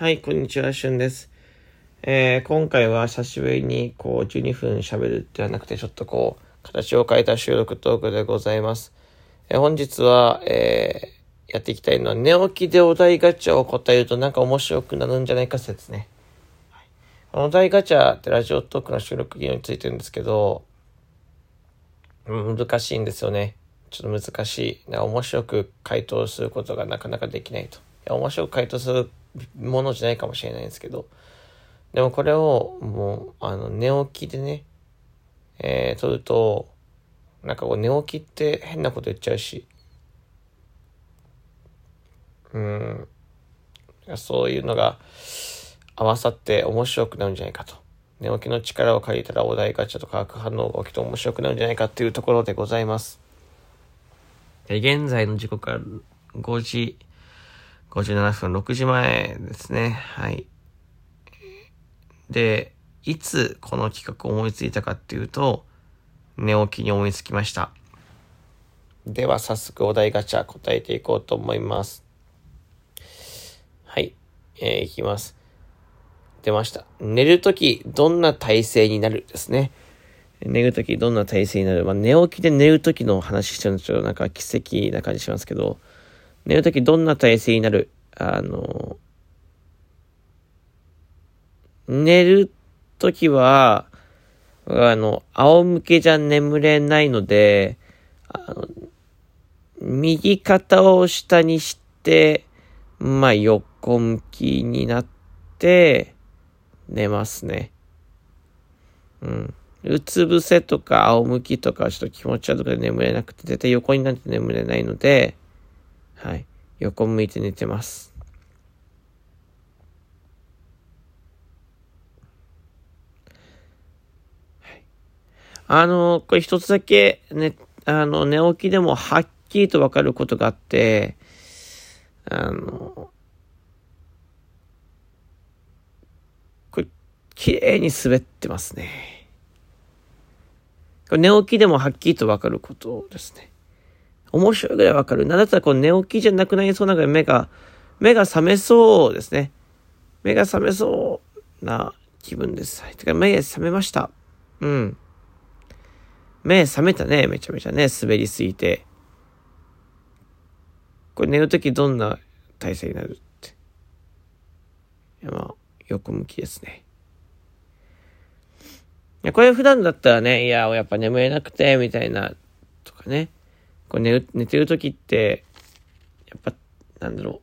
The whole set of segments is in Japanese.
はい、こんにちは、しゅんです。えー、今回は久しぶりにこう12分喋るではなくて、ちょっとこう、形を変えた収録トークでございます。えー、本日は、えー、やっていきたいのは、寝起きでお題ガチャを答えるとなんか面白くなるんじゃないか説ね。はい、このお題ガチャってラジオトークの収録技能についてるんですけど、難しいんですよね。ちょっと難しい。面白く回答することがなかなかできないと。面白く回答するものじゃないかもしれないんですけど、でもこれをもう、あの、寝起きでね、えー、撮ると、なんかこう寝起きって変なこと言っちゃうし、うん、そういうのが合わさって面白くなるんじゃないかと。寝起きの力を借りたらお題ガチャと化学反応が起きて面白くなるんじゃないかっていうところでございます。現在の時刻は5時57分、6時前ですね。はい。で、いつこの企画を思いついたかっていうと、寝起きに思いつきました。では早速お題ガチャ答えていこうと思います。はい。えー、いきます。出ました。寝るときどんな体勢になるですね。寝るときどんな体勢になるまあ、寝起きで寝るときの話しちゃうんですけど、なんか奇跡な感じしますけど、寝るときどんな体勢になる？あの、寝るときは、あの、仰向けじゃ眠れないので、あの、右肩を下にして、まあ、横向きになって、寝ますね。うん。うつ伏せとか仰向きとかちょっと気持ち悪くて眠れなくて、絶対横になって眠れないので、はい。横向いて寝てます。あの、これ一つだけね、あの、寝起きでもはっきりとわかることがあって、あの、これ、綺麗に滑ってますね。これ寝起きでもはっきりとわかることですね。面白いぐらいわかる。なんだったらこう寝起きじゃなくなりそうなぐらい目が、目が覚めそうですね。目が覚めそうな気分です。はい。てか目覚めました。うん。目覚めたね。めちゃめちゃね。滑りすぎて。これ寝るときどんな体勢になるって。いや、まあ、横向きですね。いや、これ普段だったらね、いや、やっぱ眠れなくて、みたいな、とかね。こう寝寝てる時って、やっぱ、なんだろう。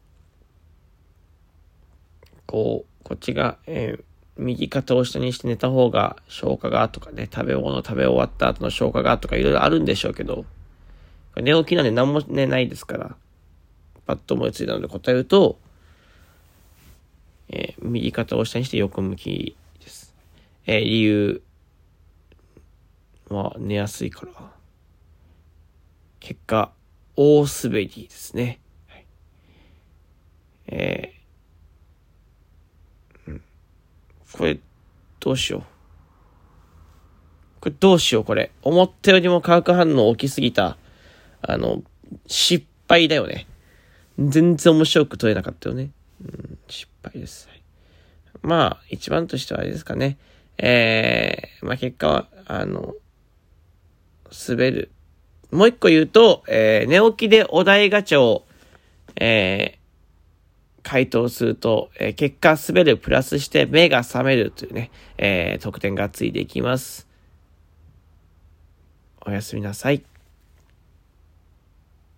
こう、こっちが、えー、右肩を下にして寝た方が消化がとかね、食べ物食べ終わった後の消化がとかいろいろあるんでしょうけど、寝起きなんで何も寝ないですから、パッと思いついたので答えると、えー、右肩を下にして横向きです。えー、理由は寝やすいから。果、大滑りですね。はい、えー、うん。これ、どうしよう。これどうしよう、これ。思ったよりも化学反応起きすぎた。あの、失敗だよね。全然面白く撮れなかったよね。うん、失敗です。はい、まあ、一番としてはあれですかね。えー、まあ結果は、あの、滑るもう一個言うと、えー、寝起きでお題ガチャを、えー、回答すると、えー、結果滑るプラスして目が覚めるというね、えー、得点がついていきます。おやすみなさい。